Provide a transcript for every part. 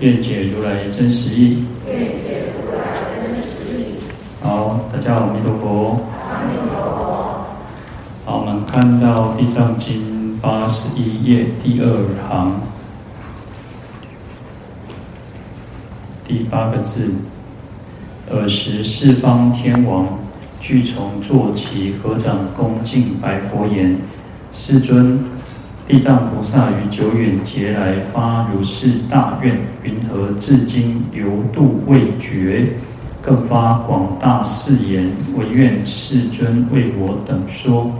愿解如来真实义。好，大家好，阿弥陀佛。好，我们看到《地藏经》八十一页第二行第八个字：尔时四方天王俱从坐骑合掌恭敬白佛言：“世尊。”地藏菩萨于久远劫来发如是大愿，云何至今流度未绝？更发广大誓言，唯愿世尊为我等说。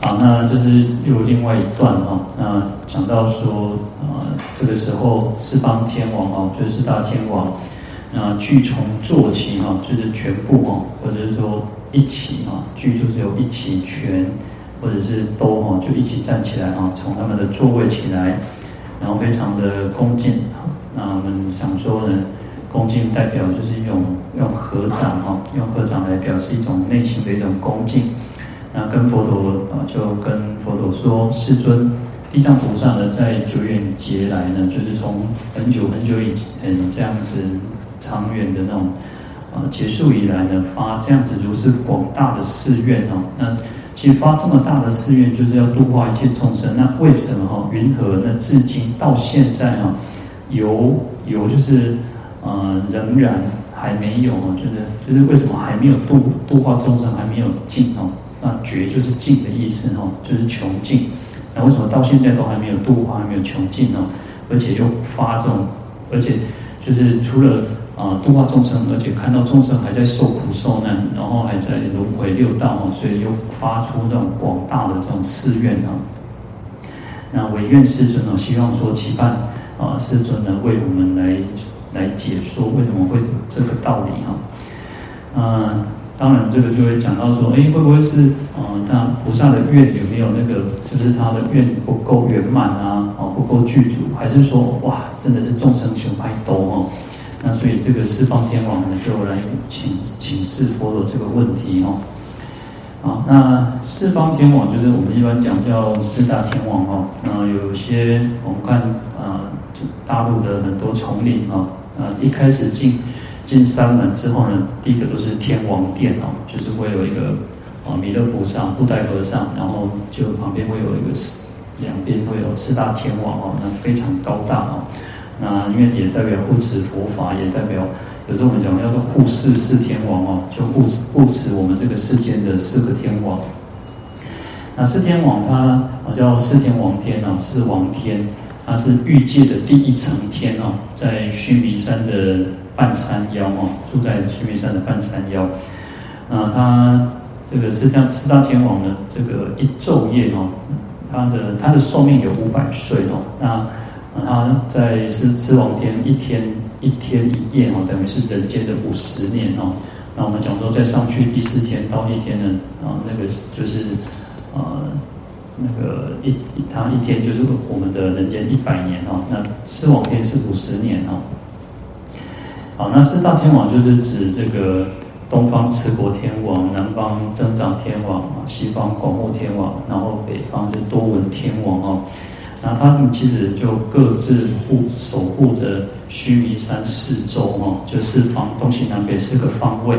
好，那这是又另外一段哈。那讲到说，啊，这个时候四方天王啊，就是四大天王，那俱从坐起哈，就是全部哈，或者是说一起哈，俱就是有一起全。或者是都哈，就一起站起来哈，从他们的座位起来，然后非常的恭敬。那我们想说呢，恭敬代表就是用用合掌哈，用合掌来表示一种内心的一种恭敬。那跟佛陀啊，就跟佛陀说，世尊，地藏菩萨呢，在久远劫来呢，就是从很久很久以前这样子长远的那种啊结束以来呢，发这样子如是广大的誓愿哦，那。其实发这么大的誓愿，就是要度化一切众生。那为什么哈？云何呢？至今到现在哈，犹犹就是呃，仍然还没有啊，就是就是为什么还没有度度化众生，还没有尽哦？那绝就是尽的意思哈，就是穷尽。那为什么到现在都还没有度化，还没有穷尽呢？而且又发这种，而且就是除了。啊，度化众生，而且看到众生还在受苦受难，然后还在轮回六道啊，所以又发出这种广大的这种誓愿啊。那唯愿世尊呢，希望说期盼啊，世尊呢为我们来来解说为什么会这个道理哈。嗯，当然这个就会讲到说，哎，会不会是啊，他菩萨的愿有没有那个，是不是他的愿不够圆满啊？哦，不够具足，还是说哇，真的是众生求拜多？所以这个四方天王呢，就来请请示佛陀这个问题哦。啊，那四方天王就是我们一般讲叫四大天王哦。那有些我们看啊，大陆的很多丛林啊，啊一开始进进山门之后呢，第一个都是天王殿哦，就是会有一个啊弥勒菩萨、布袋和尚，然后就旁边会有一个四两边会有四大天王哦，那非常高大哦。那因为也代表护持佛法，也代表有时候我们讲叫做护世四天王哦，就护护持我们这个世间的四个天王。那四天王他叫四天王天啊，四王天，他是欲界的第一层天哦，在须弥山的半山腰哦，住在须弥山的半山腰。那他这个四天四大天王呢，这个一昼夜哦，他的他的寿命有五百岁哦，那。他在是四王天一天一天一夜哦，等于是人间的五十年哦。那我们讲说，再上去第四天到一天呢，啊，那个就是呃那个一他一天就是我们的人间一百年哦。那四王天是五十年哦。好，那四大天王就是指这个东方持国天王，南方增长天王，西方广目天王，然后北方是多闻天王哦。那他们其实就各自护守护着须弥山四周哈，就四方东西南北四个方位。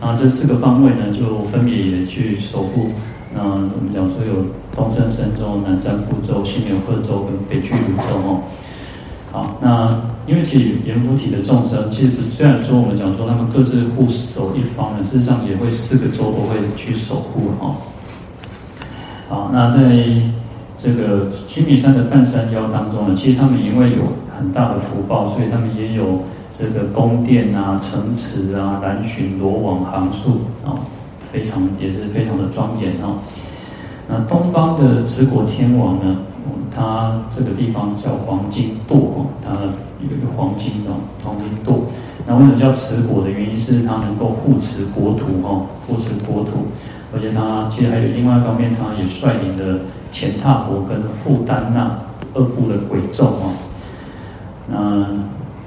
那这四个方位呢，就分别也去守护。那我们讲说有东胜神州、南瞻部洲、西牛贺洲跟北俱芦洲哦。好，那因为其实阎浮提的众生，其实虽然说我们讲说他们各自护守一方呢，事实上也会四个洲都会去守护哈。好，那在。这个须弥山的半山腰当中呢，其实他们因为有很大的福报，所以他们也有这个宫殿啊、城池啊、栏巡、罗网、行树啊，非常也是非常的庄严啊。那东方的持国天王呢，他这个地方叫黄金舵哦，它有一个黄金哦，黄金舵。那为什么叫持国的原因是它能够护持国土哦，护持国土，而且它其实还有另外一方面，它也率领了前踏佛跟富丹那二部的鬼众哦。那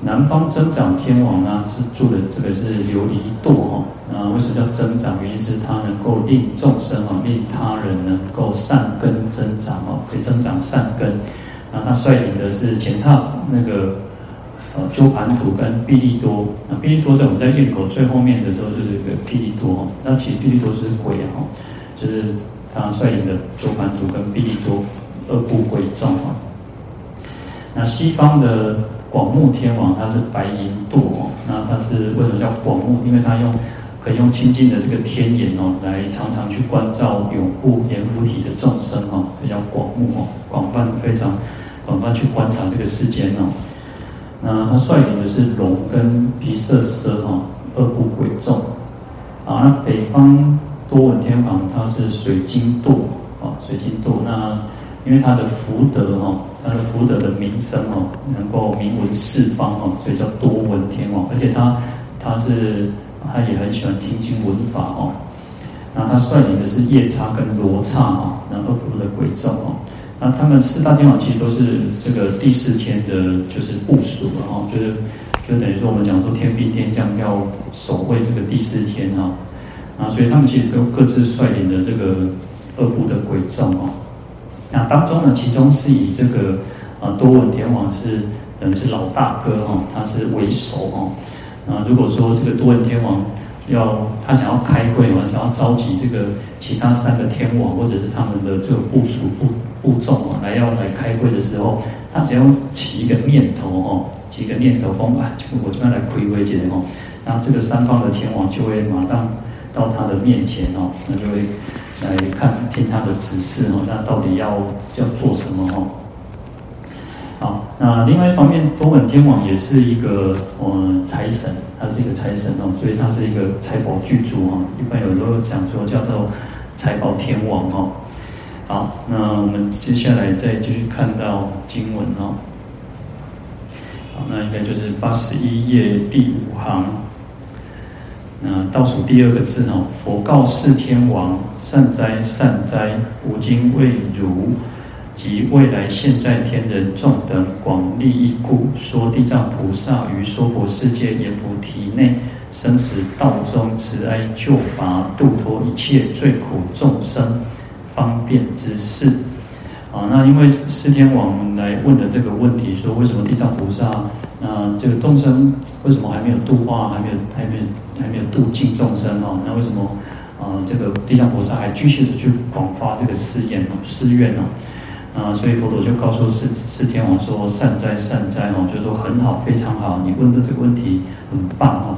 南方增长天王呢，是住的这个是琉璃垛哈。那为什么叫增长？原因是它能够令众生啊，令他人能够善根增长哦，可以增长善根。那它率领的是前踏那个呃鸠盘荼跟毕利多。那毕利多在我们在焰口最后面的时候就是一个毕利多哈。那其实毕利多是鬼哈，就是他率领的鸠槃荼跟賁利多二部鬼众啊。那西方的。广目天王他是白银度哦，那他是为什么叫广目？因为他用可以用清净的这个天眼哦，来常常去关照永护阎浮提的众生哦，比较广目哦，广泛非常广泛去观察这个世间哦。那他率领的是龙跟毗舍舍哈二部鬼众啊。那北方多闻天王他是水晶度啊，水晶度那。因为他的福德哦，他的福德的名声哦，能够名闻四方哦，所以叫多闻天王。而且他他是他也很喜欢听经闻法哦。那他率领的是夜叉跟罗刹哦，那二部的鬼众哦。那他们四大天王其实都是这个第四天的，就是部属了哈，就是就等于说我们讲说天兵天将要守卫这个第四天哈。啊，所以他们其实都各自率领的这个二部的鬼众哦。那当中呢，其中是以这个啊多闻天王是等于是老大哥哈，他是为首哦。啊，如果说这个多闻天王要他想要开会嘛，想要召集这个其他三个天王或者是他们的这个部属部部众啊，来要来开会的时候，他只要起一个念头哦，起一个念头说啊，我这边来开会去哦，那这个三方的天王就会马上到他的面前哦，那就会。来看听他的指示哦，那到底要要做什么哦？好，那另外一方面，多闻天王也是一个嗯财神，他是一个财神哦，所以他是一个财宝具足哦。一般有时候讲说叫做财宝天王哦。好，那我们接下来再继续看到经文哦。好，那应该就是八十一页第五行。那倒数第二个字哦，佛告四天王：善哉善哉，吾今为汝及未来现在天人众等广利益故，说地藏菩萨于娑婆世界阎浮提内生死道中慈哀救拔度脱一切罪苦众生方便之事。啊，那因为四天王来问的这个问题，说为什么地藏菩萨？那这个众生为什么还没有度化，还没有还没有还没有度尽众生哦？那为什么啊？这个地藏菩萨还继续的去广发这个誓言哦、誓愿哦？啊，所以佛陀就告诉四四天王说：“善哉善哉哦，就是说很好，非常好，你问的这个问题很棒哦。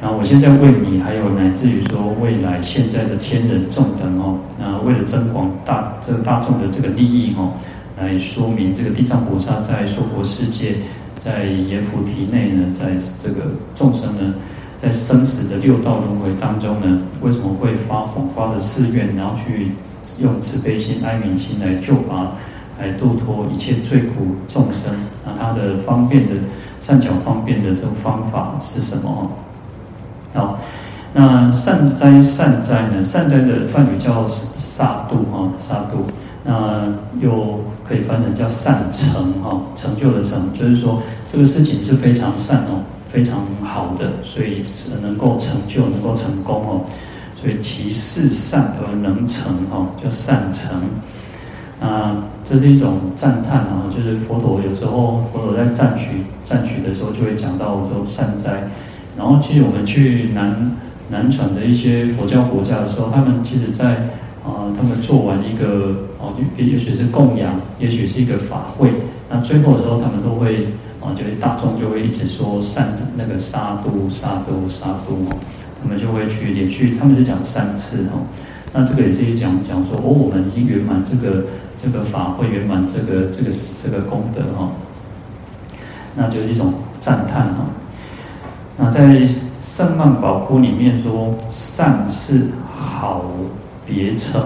然后我现在为你，还有乃至于说未来现在的天人众等哦，那为了增广大这个大众的这个利益哦，来说明这个地藏菩萨在娑婆世界。”在阎浮提内呢，在这个众生呢，在生死的六道轮回当中呢，为什么会发广发的誓愿，然后去用慈悲心、哀悯心来救拔、来度脱一切罪苦众生？那他的方便的善巧方便的这种方法是什么？好，那善哉善哉呢？善哉的梵语叫刹度哈，刹度。那又可以翻成叫善成哈，成就的成，就是说这个事情是非常善哦，非常好的，所以能够成就，能够成功哦，所以其事善而能成哈，叫善成。啊，这是一种赞叹啊，就是佛陀有时候佛陀在赞许赞许的时候，就会讲到说善哉。然后其实我们去南南传的一些佛教国家的时候，他们其实在啊，他们做完一个。也也许是供养，也许是一个法会。那最后的时候，他们都会啊，就是大众就会一直说善那个杀都杀都杀都哦，他们就会去连续，他们是讲三次哦。那这个也是一讲讲说哦，我们已经圆满这个这个法会，圆满这个这个这个功德哈。那就是一种赞叹哈。那在胜曼宝窟里面说，善是好别称。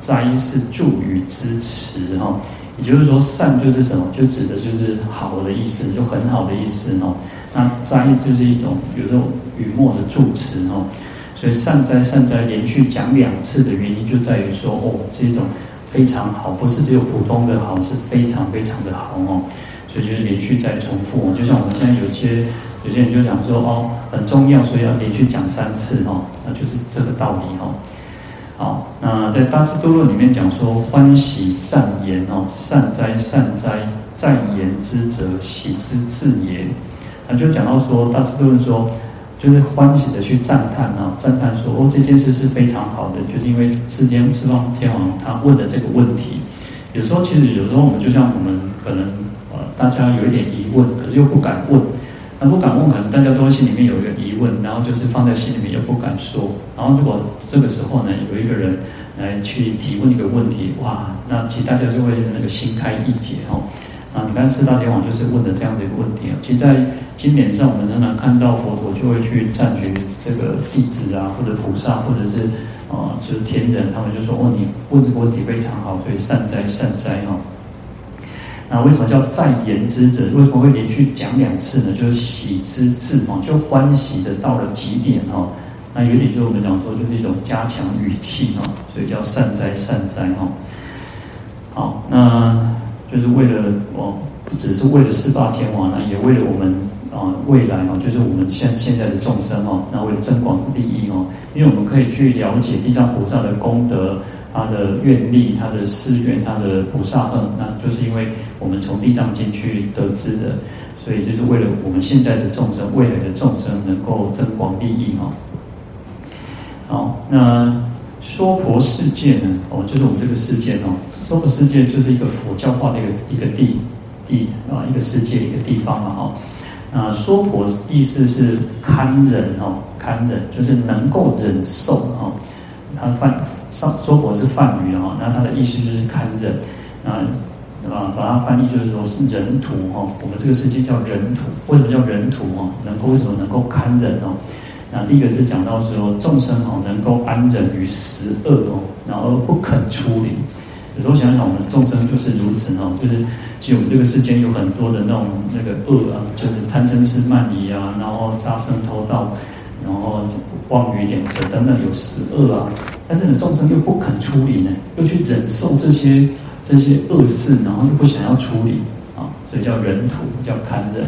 灾是助语之词哈，也就是说，善就是什么？就指的就是好的意思，就很好的意思哦。那哉就是一种有这种语末的助词哦。所以善哉善哉连续讲两次的原因，就在于说哦，这种非常好，不是只有普通的好，是非常非常的好哦。所以就是连续在重复，就像我们现在有些有些人就讲说哦，很重要，所以要连续讲三次哦，那就是这个道理哦。好，那在大智度论里面讲说欢喜赞言哦，善哉善哉，赞言之则喜之至也。那就讲到说大智度论说。就是欢喜的去赞叹啊，赞叹说哦，这件事是非常好的，就是因为世间四方天王他问的这个问题。有时候其实有时候我们就像我们可能呃大家有一点疑问，可是又不敢问，那不敢问，可能大家都心里面有一个疑问，然后就是放在心里面又不敢说。然后如果这个时候呢，有一个人来去提问一个问题，哇，那其实大家就会那个心开意解哦。啊，你看四大天王就是问的这样的一个问题啊。其实，在经典上，我们常常看到佛陀就会去赞许这个弟子啊，或者菩萨，或者是啊、就是天人，他们就说：“哦，你问这个问题非常好，所以善哉善哉哈。”那为什么叫赞言之者？为什么会连续讲两次呢？就是喜之至哦，就欢喜的到了极点哦。那有点就我们讲说，就是一种加强语气哦，所以叫善哉善哉哈。好，那。就是为了哦，不只是为了四大天王呢，也为了我们啊未来啊，就是我们现现在的众生哦，那为了增广利益哦，因为我们可以去了解地藏菩萨的功德、他的愿力、他的誓愿、他的菩萨行，那就是因为我们从地藏经去得知的，所以就是为了我们现在的众生、未来的众生能够增广利益哈。好，那娑婆世界呢？哦，就是我们这个世界哦。娑婆世界就是一个佛教化的一个一个地地啊，一个世界一个地方嘛哈。那娑婆意思是堪忍哦，堪忍就是能够忍受哦。它梵上娑婆是梵语的哈，那它的意思就是堪忍。那啊，把它翻译就是说是忍土哈。我们这个世界叫忍土，为什么叫忍土哦？能够为什么能够堪忍哦？那第一个是讲到说众生哦能够安忍于十恶哦，然后不肯出离。有时候想想，我们众生就是如此哦，就是其实我们这个世间有很多的那种那个恶啊，就是贪嗔痴慢疑啊，然后杀生偷盗，然后妄语两舌等等有十恶啊。但是呢，众生又不肯出离呢，又去忍受这些这些恶事，然后又不想要出离啊，所以叫忍土，叫堪忍。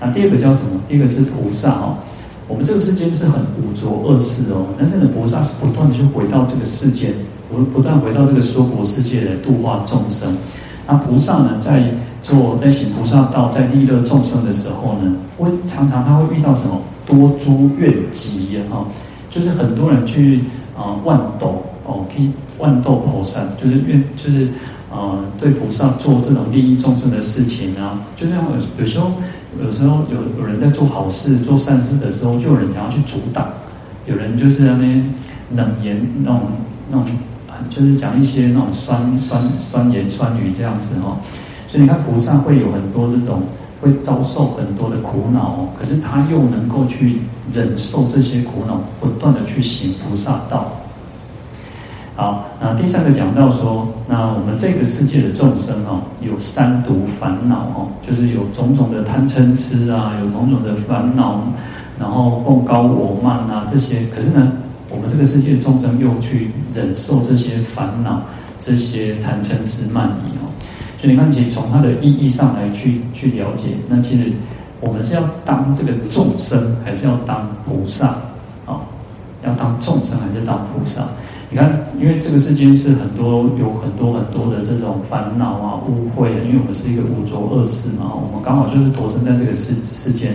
那第二个叫什么？第二个是菩萨哦。我们这个世间是很五浊恶世哦，但是呢，菩萨是不断的去回到这个世间。不不断回到这个娑婆世界来度化众生，那菩萨呢，在做在行菩萨道，在利乐众生的时候呢，会常常他会遇到什么多诸怨疾啊，哈，就是很多人去啊万斗哦，可以万斗菩萨，就是愿就是啊对菩萨做这种利益众生的事情啊，就像有有时候有时候有有人在做好事做善事的时候，就有人想要去阻挡，有人就是那边冷言那种那种。就是讲一些那种酸酸酸言酸语这样子哈，所以你看菩萨会有很多这种会遭受很多的苦恼哦，可是他又能够去忍受这些苦恼，不断的去行菩萨道。好，那第三个讲到说，那我们这个世界的众生哦，有三毒烦恼哦，就是有种种的贪嗔痴啊，有种种的烦恼，然后贡高我慢啊这些，可是呢。我们这个世界的众生又去忍受这些烦恼、这些贪嗔痴慢疑哦，所以你看，其实从它的意义上来去去了解，那其实我们是要当这个众生，还是要当菩萨啊？要当众生还是当菩萨？你看，因为这个世间是很多有很多很多的这种烦恼啊、污秽啊，因为我们是一个五浊恶世嘛，我们刚好就是投生在这个世世间。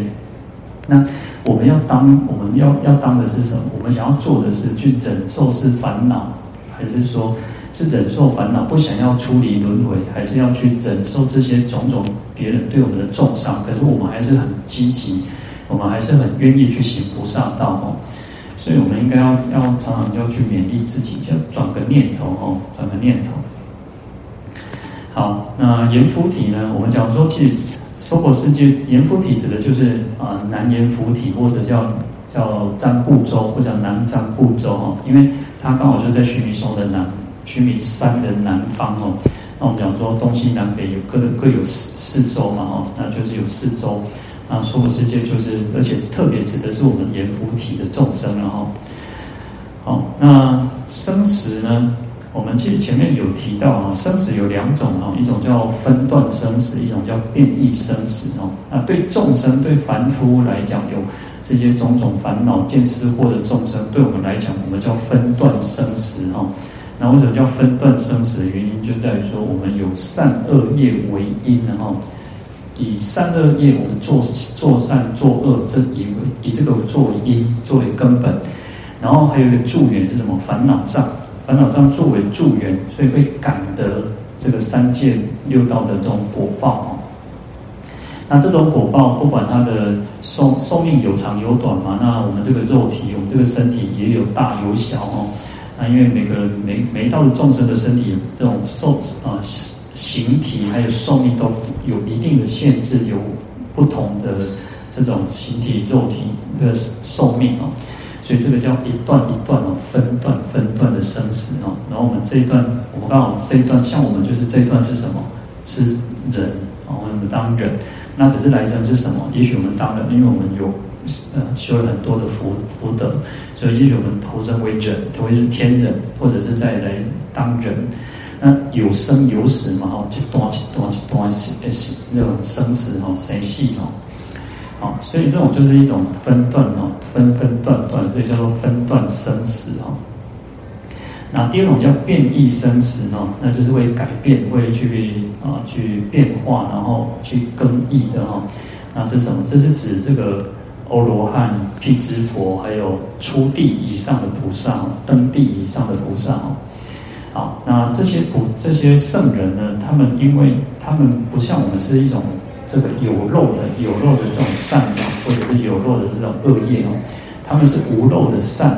那我们要当，我们要要当的是什么？我们想要做的是去忍受是烦恼，还是说是忍受烦恼不想要出离轮回，还是要去忍受这些种种别人对我们的重伤？可是我们还是很积极，我们还是很愿意去行菩萨道哦。所以我们应该要要常常要去勉励自己，要转个念头哦，转个念头。好，那阎浮提呢？我们讲说其实。娑婆世界，阎浮提指的就是啊、呃、南阎浮提，或者叫叫占部洲，或者叫南瞻部洲哈，因为它刚好就在须弥山的南须弥山的南方哦。那我们讲说东西南北有各各有四四洲嘛，哦，那就是有四洲。那娑婆世界就是，而且特别指的是我们阎浮提的众生，然后，好，那生死呢？我们其实前面有提到啊，生死有两种哦，一种叫分段生死，一种叫变异生死哦。那对众生、对凡夫来讲，有这些种种烦恼、见思惑的众生，对我们来讲，我们叫分段生死哈。那为什么叫分段生死的原因，就在于说我们有善恶业为因，然后以善恶业，我们做做善做恶，这以为以这个作为因，作为根本，然后还有一个助缘是什么？烦恼障。烦恼障作为助缘，所以会感得这个三界六道的这种果报哦。那这种果报，不管它的寿寿命有长有短嘛，那我们这个肉体，我们这个身体也有大有小哦。那因为每个每每一道众生的身体，这种寿啊形体还有寿命都有一定的限制，有不同的这种形体肉体的寿命哦。所以这个叫一段一段哦，分段分段的生死哦。然后我们这一段，我们刚好这一段，像我们就是这一段是什么？是人哦，我们当人。那可是来生是什么？也许我们当人，因为我们有呃修了很多的福福德，所以就是我们投生为人，投生天人，或者是再来当人。那有生有死嘛？哈，一段一段一段是是那种生死哦，谁细哦？好，所以这种就是一种分段哦，分分段段，所以叫做分段生死哦。那第二种叫变异生死哦，那就是会改变，会去啊去变化，然后去更易的哈。那是什么？这是指这个欧罗汉、辟支佛，还有初地以上的菩萨，登地以上的菩萨哦。好，那这些菩这些圣人呢，他们因为他们不像我们是一种。这个有漏的有漏的这种善啊，或者是有漏的这种恶业哦，他们是无漏的善，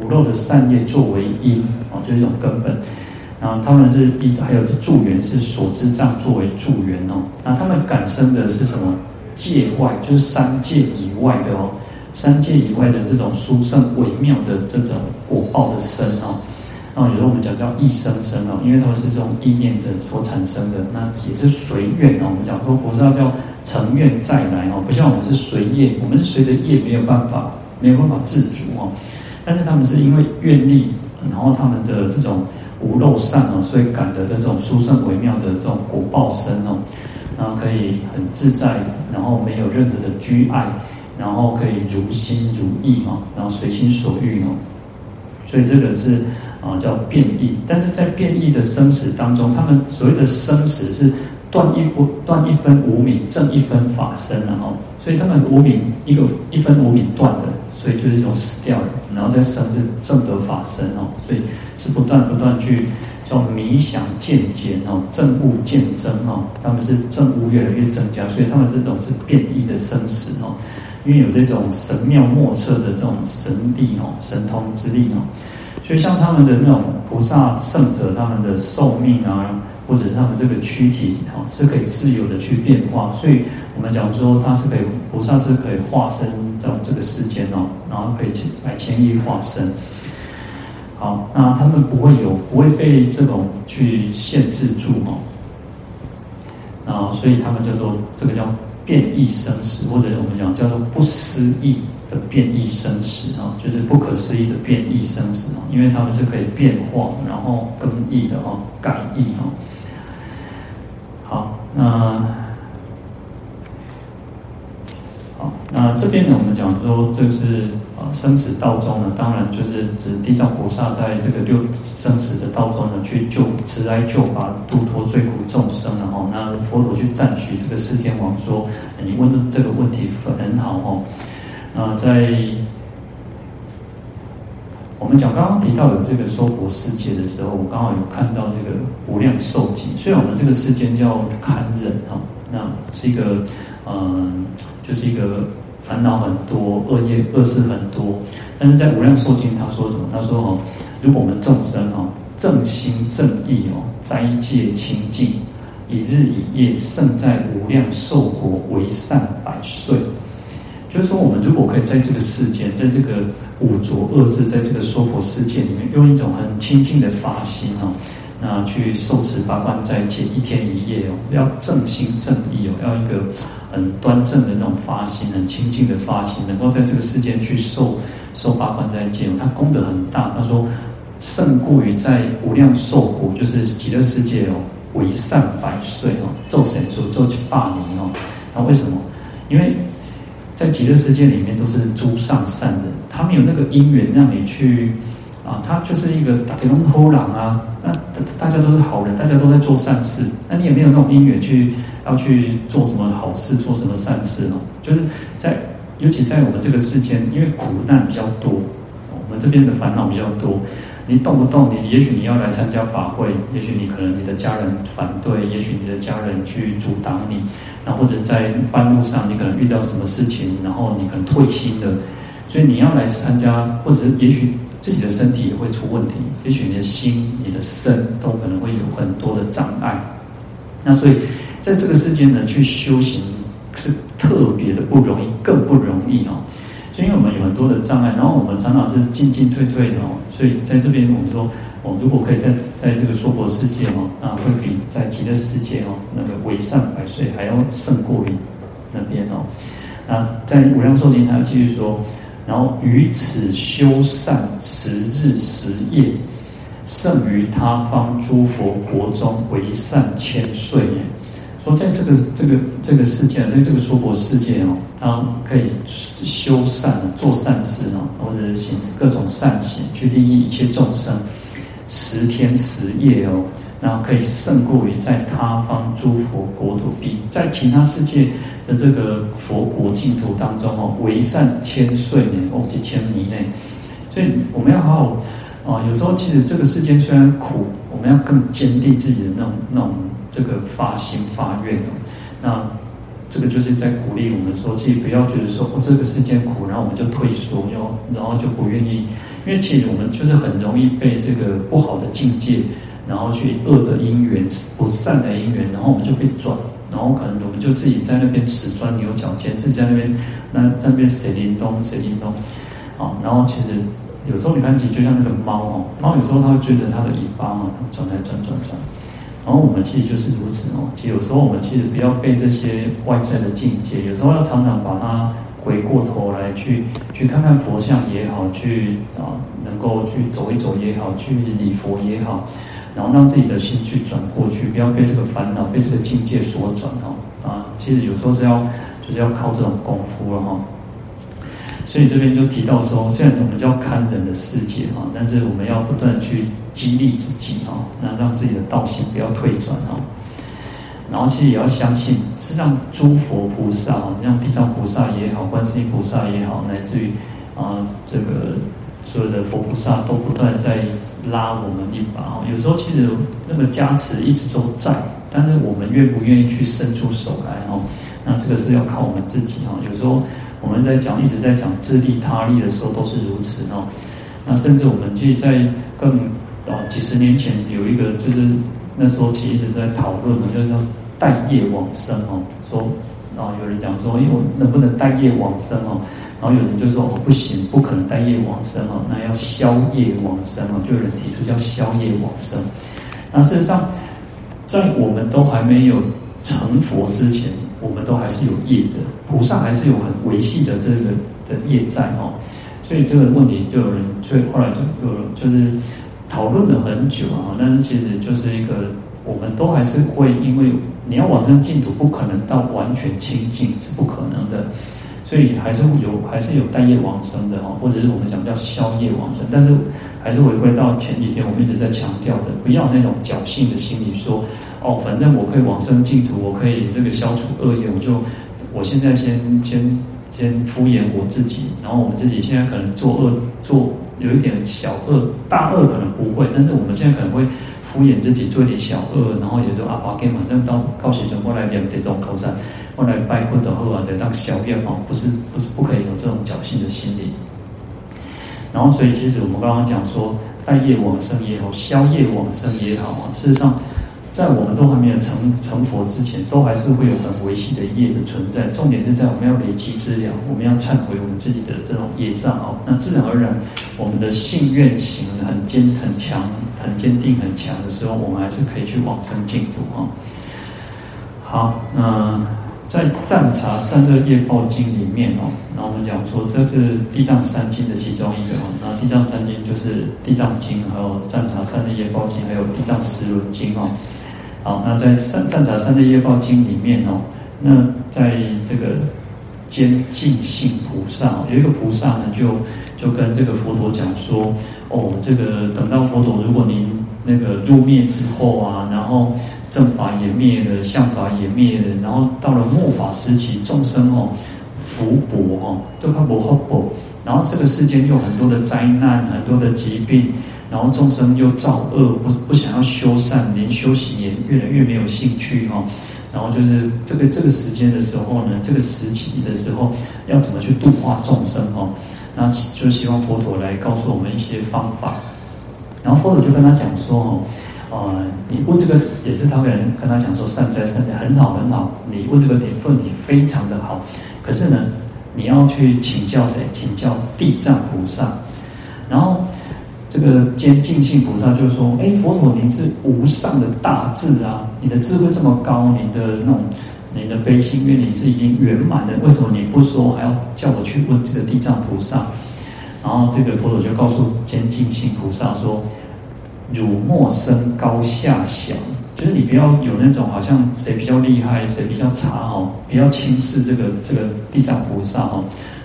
无漏的善业作为因哦，就是一种根本。然后他们是一还有助缘是所知障作为助缘哦。那他们感生的是什么？界外就是三界以外的哦，三界以外的这种殊胜微妙的这种果报的生哦。然后有时候我们讲叫异生生哦，因为他们是这种意念的所产生的，那也是随愿哦。我们讲说菩萨叫成愿再来哦，不像我们是随业，我们是随着业没有办法没有办法自主哦。但是他们是因为愿力，然后他们的这种无漏善哦，所以感得的这种殊胜微妙的这种果报生哦，然后可以很自在，然后没有任何的拘碍，然后可以如心如意哦，然后随心所欲哦。所以这个是。啊，叫变异，但是在变异的生死当中，他们所谓的生死是断一不断一分无明，正一分法生，然后，所以他们无明一个一分无明断的，所以就是一种死掉了，然后再生是正得法生哦，所以是不断不断去叫迷想渐减哦，正悟渐增哦，他们是正悟越来越增加，所以他们这种是变异的生死哦，因为有这种神妙莫测的这种神力哦，神通之力哦。所以像他们的那种菩萨圣者，他们的寿命啊，或者他们这个躯体啊，是可以自由的去变化。所以我们讲说，他是可以菩萨是可以化身到这个世间哦，然后可以来迁移化身。好，那他们不会有不会被这种去限制住哦。啊，所以他们叫做这个叫变异生死，或者我们讲叫做不思议。的变异生死啊，就是不可思议的变异生死啊，因为他们是可以变化，然后更易的哦，改易哦。好，那好，那这边呢，我们讲说，这是啊生死道中呢，当然就是指地藏菩萨在这个六生死的道中呢，去救慈哀救拔、度脱罪苦众生，然后那佛陀去赞许这个世天王说：“你问的这个问题很好哦。”啊，在我们讲刚刚提到的这个娑婆世界的时候，我刚好有看到这个无量寿经。虽然我们这个世间叫堪忍哈，那是一个嗯，就是一个烦恼很多、恶业恶事很多，但是在无量寿经他说什么？他说哦，如果我们众生哦，正心正意哦，斋戒清净，一日一夜胜在无量寿国为善百岁。就是说，我们如果可以在这个世间，在这个五浊恶世，在这个娑婆世界里面，用一种很清净的发心哦，那去受持八关斋戒一天一夜哦，要正心正意哦，要一个很端正的那种发心，很清净的发心，能够在这个世间去受受八关斋戒，他功德很大。他说胜过于在无量寿国，就是极乐世界哦，为善百岁哦，做神做做去霸名哦。那为什么？因为在极乐世界里面都是诸上善人，他没有那个因缘让你去。啊，他就是一个大家拢好人啊，那大家都是好人，大家都在做善事，那你也没有那种因缘去要去做什么好事，做什么善事哦。就是在，尤其在我们这个世间，因为苦难比较多，我们这边的烦恼比较多，你动不动你，也许你要来参加法会，也许你可能你的家人反对，也许你的家人去阻挡你，然后或者在半路上你可能遇到什么事情，然后你可能退心的，所以你要来参加，或者也许。自己的身体也会出问题，也许你的心、你的身都可能会有很多的障碍。那所以，在这个世间呢，去修行是特别的不容易，更不容易哦。所以，我们有很多的障碍，然后我们常常是进进退退的哦。所以，在这边我们说，我们如果可以在在这个娑婆世界哦，那会比在极乐世界哦，那个为善百岁还要胜过于那边哦。那在无量寿经，他继续说。然后于此修善十日十夜，胜于他方诸佛国中为善千岁。说在这个这个这个世界，在这个娑婆世界哦，他可以修善做善事哦，或者行各种善行，去利益一切众生，十天十夜哦，然后可以胜过于在他方诸佛国土，比在其他世界。在这个佛国净土当中哦，为善千岁呢，哦几千米内，所以我们要好好啊。有时候其实这个世间虽然苦，我们要更坚定自己的那种那种这个发心发愿哦。那这个就是在鼓励我们说，其实不要觉得说哦，这个世间苦，然后我们就退缩，然后然后就不愿意，因为其实我们就是很容易被这个不好的境界，然后去恶的因缘、不善的因缘，然后我们就被转。然后可能我们就自己在那边死钻牛角尖，自己在那边那在那边谁灵动谁灵动，啊，然后其实有时候你看其实就像那个猫哦，猫有时候它会追着它的尾巴嘛，转来转转转，然后我们其实就是如此哦。其实有时候我们其实不要被这些外在的境界，有时候要常常把它回过头来去去看看佛像也好，去啊能够去走一走也好，去礼佛也好。然后让自己的心去转过去，不要被这个烦恼、被这个境界所转哦。啊，其实有时候是要，就是要靠这种功夫了哈。所以这边就提到说，虽然我们叫看人的世界哈，但是我们要不断去激励自己哈，那让自己的道心不要退转哈。然后其实也要相信，实际上诸佛菩萨啊，像地藏菩萨也好，观世音菩萨也好，乃至于啊这个所有的佛菩萨都不断在。拉我们一把哦，有时候其实那个加持一直都在，但是我们愿不愿意去伸出手来哦？那这个是要靠我们自己哦。有时候我们在讲，一直在讲自利他利的时候都是如此哦。那甚至我们其实在更啊几十年前有一个，就是那时候其实一直在讨论的，就是说带业往生哦，说啊有人讲说，因为我能不能带业往生哦？然后有人就说哦，不行，不可能带业往生哦，那要消业往生哦，就有人提出叫消业往生。那事实上，在我们都还没有成佛之前，我们都还是有业的，菩萨还是有很维系的这个的业在哦。所以这个问题就有人，所以后来就有人就是讨论了很久啊。但是其实就是一个，我们都还是会因为你要往生净土，不可能到完全清净，是不可能的。所以还是有，还是有带业往生的哈，或者是我们讲叫消业往生，但是还是回归到前几天我们一直在强调的，不要那种侥幸的心理，说哦，反正我可以往生净土，我可以这个消除恶业，我就我现在先先先敷衍我自己，然后我们自己现在可能做恶做有一点小恶，大恶可能不会，但是我们现在可能会敷衍自己做一点小恶，然后也就啊，把给反正到告诉转过来点这种口善。后来拜佛的后啊，得当消业哦，不是不是不可以有这种侥幸的心理。然后，所以其实我们刚刚讲说，待业往生也好，消业往生也好啊，事实上，在我们都还没有成成佛之前，都还是会有很维系的业的存在。重点是在我们要累积资粮，我们要忏悔我们自己的这种业障哦。那自然而然，我们的信愿行很坚很强，很坚定很强的时候，我们还是可以去往生净土啊。好，那在《赞查三恶业报经》里面哦，那我们讲说这是地藏三经的其中一个哦。那地藏三经就是《地藏经》，还有《赞查三恶业报经》，还有《地藏十轮经》哦。好，那在《赞赞查三恶业报经》里面哦，那在这个坚净性菩萨有一个菩萨呢，就就跟这个佛陀讲说，哦，这个等到佛陀如果您那个入灭之后啊，然后正法也灭了，相法也灭了，然后到了末法时期，众生哦，福薄哦，都怕不厚薄，然后这个世间有很多的灾难，很多的疾病，然后众生又造恶，不不想要修善，连修行也越来越没有兴趣哦。然后就是这个这个时间的时候呢，这个时期的时候，要怎么去度化众生哦？那就希望佛陀来告诉我们一些方法。然后佛陀就跟他讲说哦，呃，你问这个也是他人跟他讲说善哉善哉，很好很好，你问这个点问题非常的好。可是呢，你要去请教谁？请教地藏菩萨。然后。这个坚净信菩萨就说：“哎，佛陀，您是无上的大智啊！你的智慧这么高，你的那种，你的悲心愿力是已经圆满的，为什么你不说，还要叫我去问这个地藏菩萨？”然后这个佛陀就告诉坚净性菩萨说：“汝莫生高下小，就是你不要有那种好像谁比较厉害，谁比较差哦，不要轻视这个这个地藏菩萨哦。”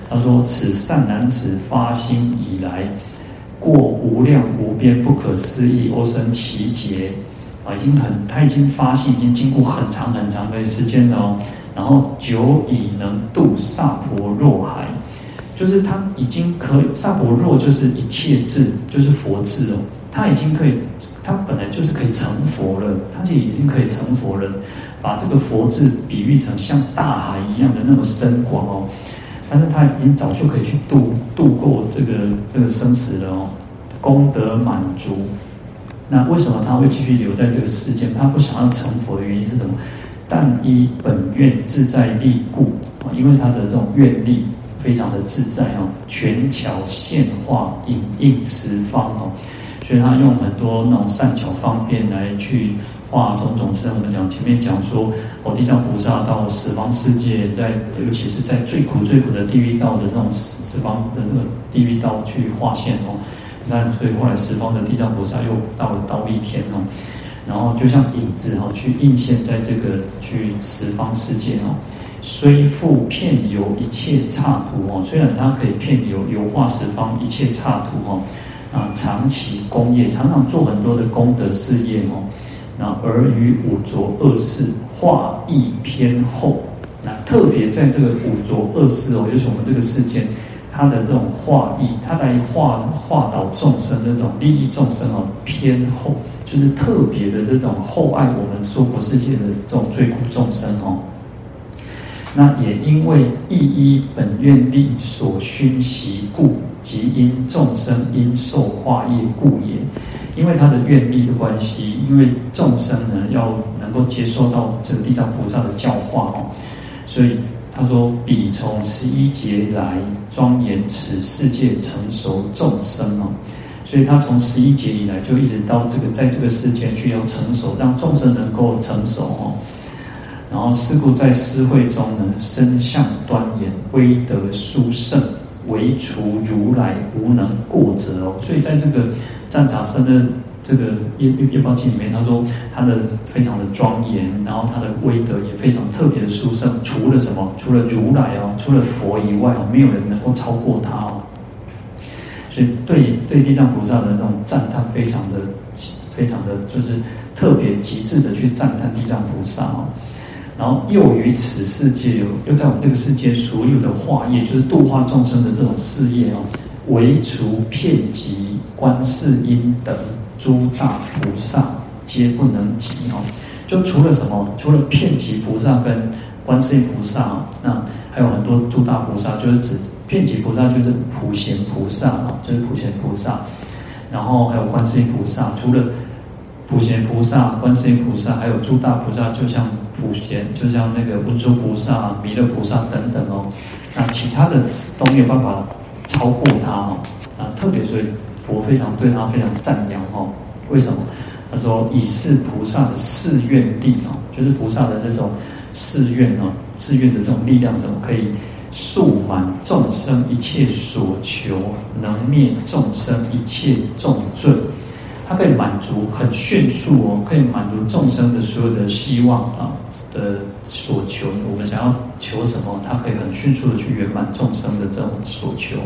他说：“此善男子发心以来。”过无量无边不可思议阿僧只劫啊，已经很，他已经发心，已经经过很长很长的时间了哦。然后久已能度萨婆若海，就是他已经可以，萨婆若就是一切智，就是佛智哦。他已经可以，他本来就是可以成佛了，他就已经可以成佛了。把这个佛字比喻成像大海一样的那么深广哦。但是他已经早就可以去度度过这个这个生死了哦，功德满足。那为什么他会继续留在这个世间？他不想要成佛的原因是什么？但依本愿自在力故啊，因为他的这种愿力非常的自在哦，全巧现化，隐应十方哦，所以他用很多那种善巧方便来去。化种种身，我们讲前面讲说，哦，地藏菩萨到十方世界，在尤其是在最苦最苦的地狱道的那种十十方的那个地狱道去化现哦。那所以后来十方的地藏菩萨又到了忉利天哦，然后就像影子哈，去映现在这个去十方世界哦。虽复遍游一切刹土哦，虽然它可以遍游游化十方一切刹土哦，啊，长期功业，常常做很多的功德事业哦。那而于五浊恶世化意偏厚，那特别在这个五浊恶世哦，就是我们这个世间，它的这种化意，它来化化导众生的这种利益众生哦，偏厚，就是特别的这种厚爱我们娑婆世界的这种罪苦众生哦。那也因为一依本愿力所熏习故，即因众生因受化业故也。因为他的愿力的关系，因为众生呢要能够接受到这个地藏菩萨的教化哦，所以他说：“彼从十一劫来庄严此世界成熟众生哦，所以他从十一劫以来就一直到这个在这个世间去要成熟，让众生能够成熟哦。然后是故在施会中呢，身相端严，威德殊胜，唯除如来无能过者哦。所以在这个。赞查僧的这个业业报经里面，他说他的非常的庄严，然后他的威德也非常特别的殊胜。除了什么？除了如来哦，除了佛以外哦，没有人能够超过他哦。所以对对地藏菩萨的那种赞叹，非常的非常的就是特别极致的去赞叹地藏菩萨哦。然后又于此世界又又在我们这个世界所有的化业，就是度化众生的这种事业哦，唯除遍及。观世音等诸大菩萨皆不能及哦，就除了什么？除了遍及菩萨跟观世音菩萨，那还有很多诸大菩萨，就是指遍及菩萨就是普贤菩萨啊，就是普贤菩萨。然后还有观世音菩萨，除了普贤菩萨、观世音菩萨，还有诸大菩萨，就像普贤，就像那个文殊菩萨、弥勒菩萨等等哦。那其他的都没有办法超过他哦。啊，特别所以。我非常对他非常赞扬哦，为什么？他说以是菩萨的誓愿力哦，就是菩萨的这种誓愿哦，誓愿的这种力量，怎么可以速满众生一切所求，能灭众生一切重罪？它可以满足很迅速哦，可以满足众生的所有的希望啊的所求。我们想要求什么，它可以很迅速的去圆满众生的这种所求，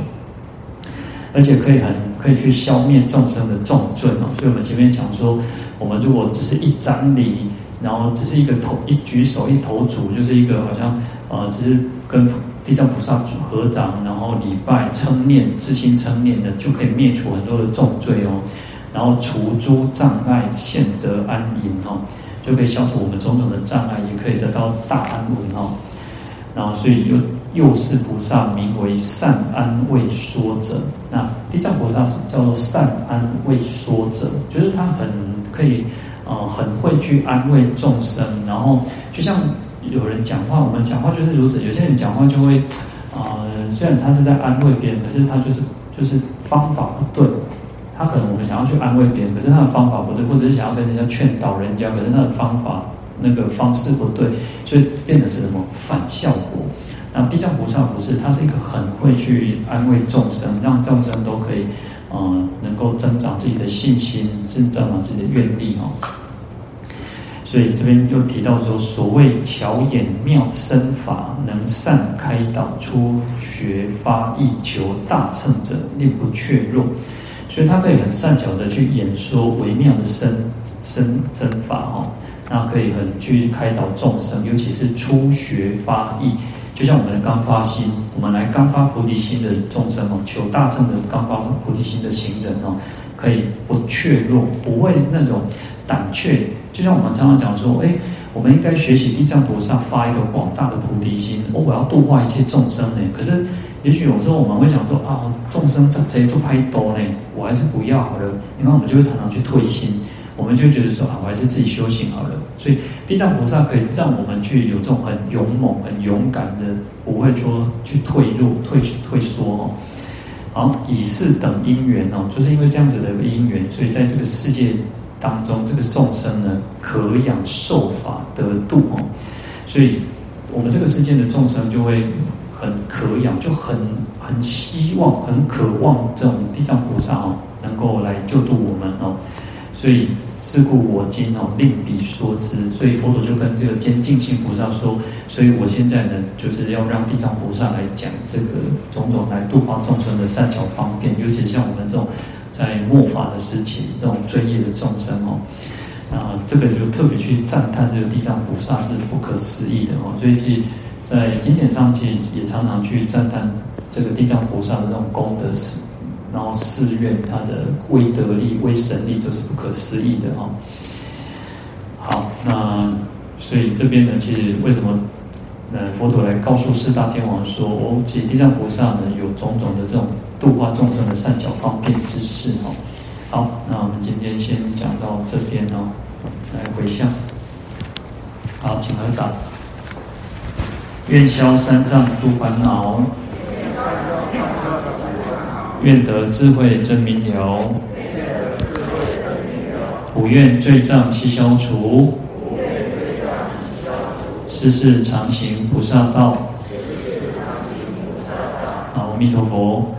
而且可以很可以去消灭众生的重罪哦。所以我们前面讲说，我们如果只是一张礼，然后只是一个头一举手一投足，就是一个好像呃，只是跟地藏菩萨合掌，然后礼拜称念自心称念的，就可以灭除很多的重罪哦。然后除诸障碍，现得安隐哦，就可以消除我们种种的障碍，也可以得到大安稳哦。然后所以又又是菩萨名为善安慰说者。那地藏菩萨是叫做善安慰说者，就是他很可以呃很会去安慰众生。然后就像有人讲话，我们讲话就是如此。有些人讲话就会呃虽然他是在安慰别人，可是他就是就是方法不对。他可能我们想要去安慰别人，可是他的方法不对，或者是想要跟人家劝导人家，可是他的方法那个方式不对，所以变成是什么反效果？那地藏菩萨不是，他是一个很会去安慰众生，让众生都可以，嗯、能够增长自己的信心，增长自己的愿力哦。所以这边又提到说，所谓巧眼妙身法，能善开导初学发意求大乘者，令不怯弱。所以他可以很善巧的去演说微妙的身身真法哦，那可以很去开导众生，尤其是初学发意，就像我们刚发心，我们来刚发菩提心的众生哦，求大乘的刚发菩提心的行人哦，可以不怯弱，不会那种胆怯。就像我们常常讲说，哎，我们应该学习地藏菩萨发一个广大的菩提心，哦，我要度化一切众生呢。可是。也许有时候我们会想说啊，众生在这做拍多呢，我还是不要好了。你看我们就会常常去退心，我们就觉得说啊，我还是自己修行好了。所以地藏菩萨可以让我们去有这种很勇猛、很勇敢的，不会说去退入、退退缩哦。好，以是等因缘哦，就是因为这样子的一个因缘，所以在这个世界当中，这个众生呢，可养受法得度哦。所以我们这个世界的众生就会。很可仰，就很很希望，很渴望这种地藏菩萨哦，能够来救度我们哦。所以是故我今哦，令彼说之。所以佛陀就跟这个坚净心菩萨说，所以我现在呢，就是要让地藏菩萨来讲这个种种来度化众生的善巧方便，尤其像我们这种在末法的时期，这种罪业的众生哦，啊，这个就特别去赞叹这个地藏菩萨是不可思议的哦。所以其实。在经典上，其实也常常去赞叹这个地藏菩萨的这种功德事，然后誓愿他的威德力、威神力都是不可思议的哦。好，那所以这边呢，其实为什么呃佛陀来告诉四大天王说，哦，其实地藏菩萨呢有种种的这种度化众生的善巧方便之事哦。好，那我们今天先讲到这边哦，来回向。好，请合掌。愿消三障诸烦恼，愿得智慧真明了，普愿罪障悉消除，世世常行菩萨道。阿弥陀佛。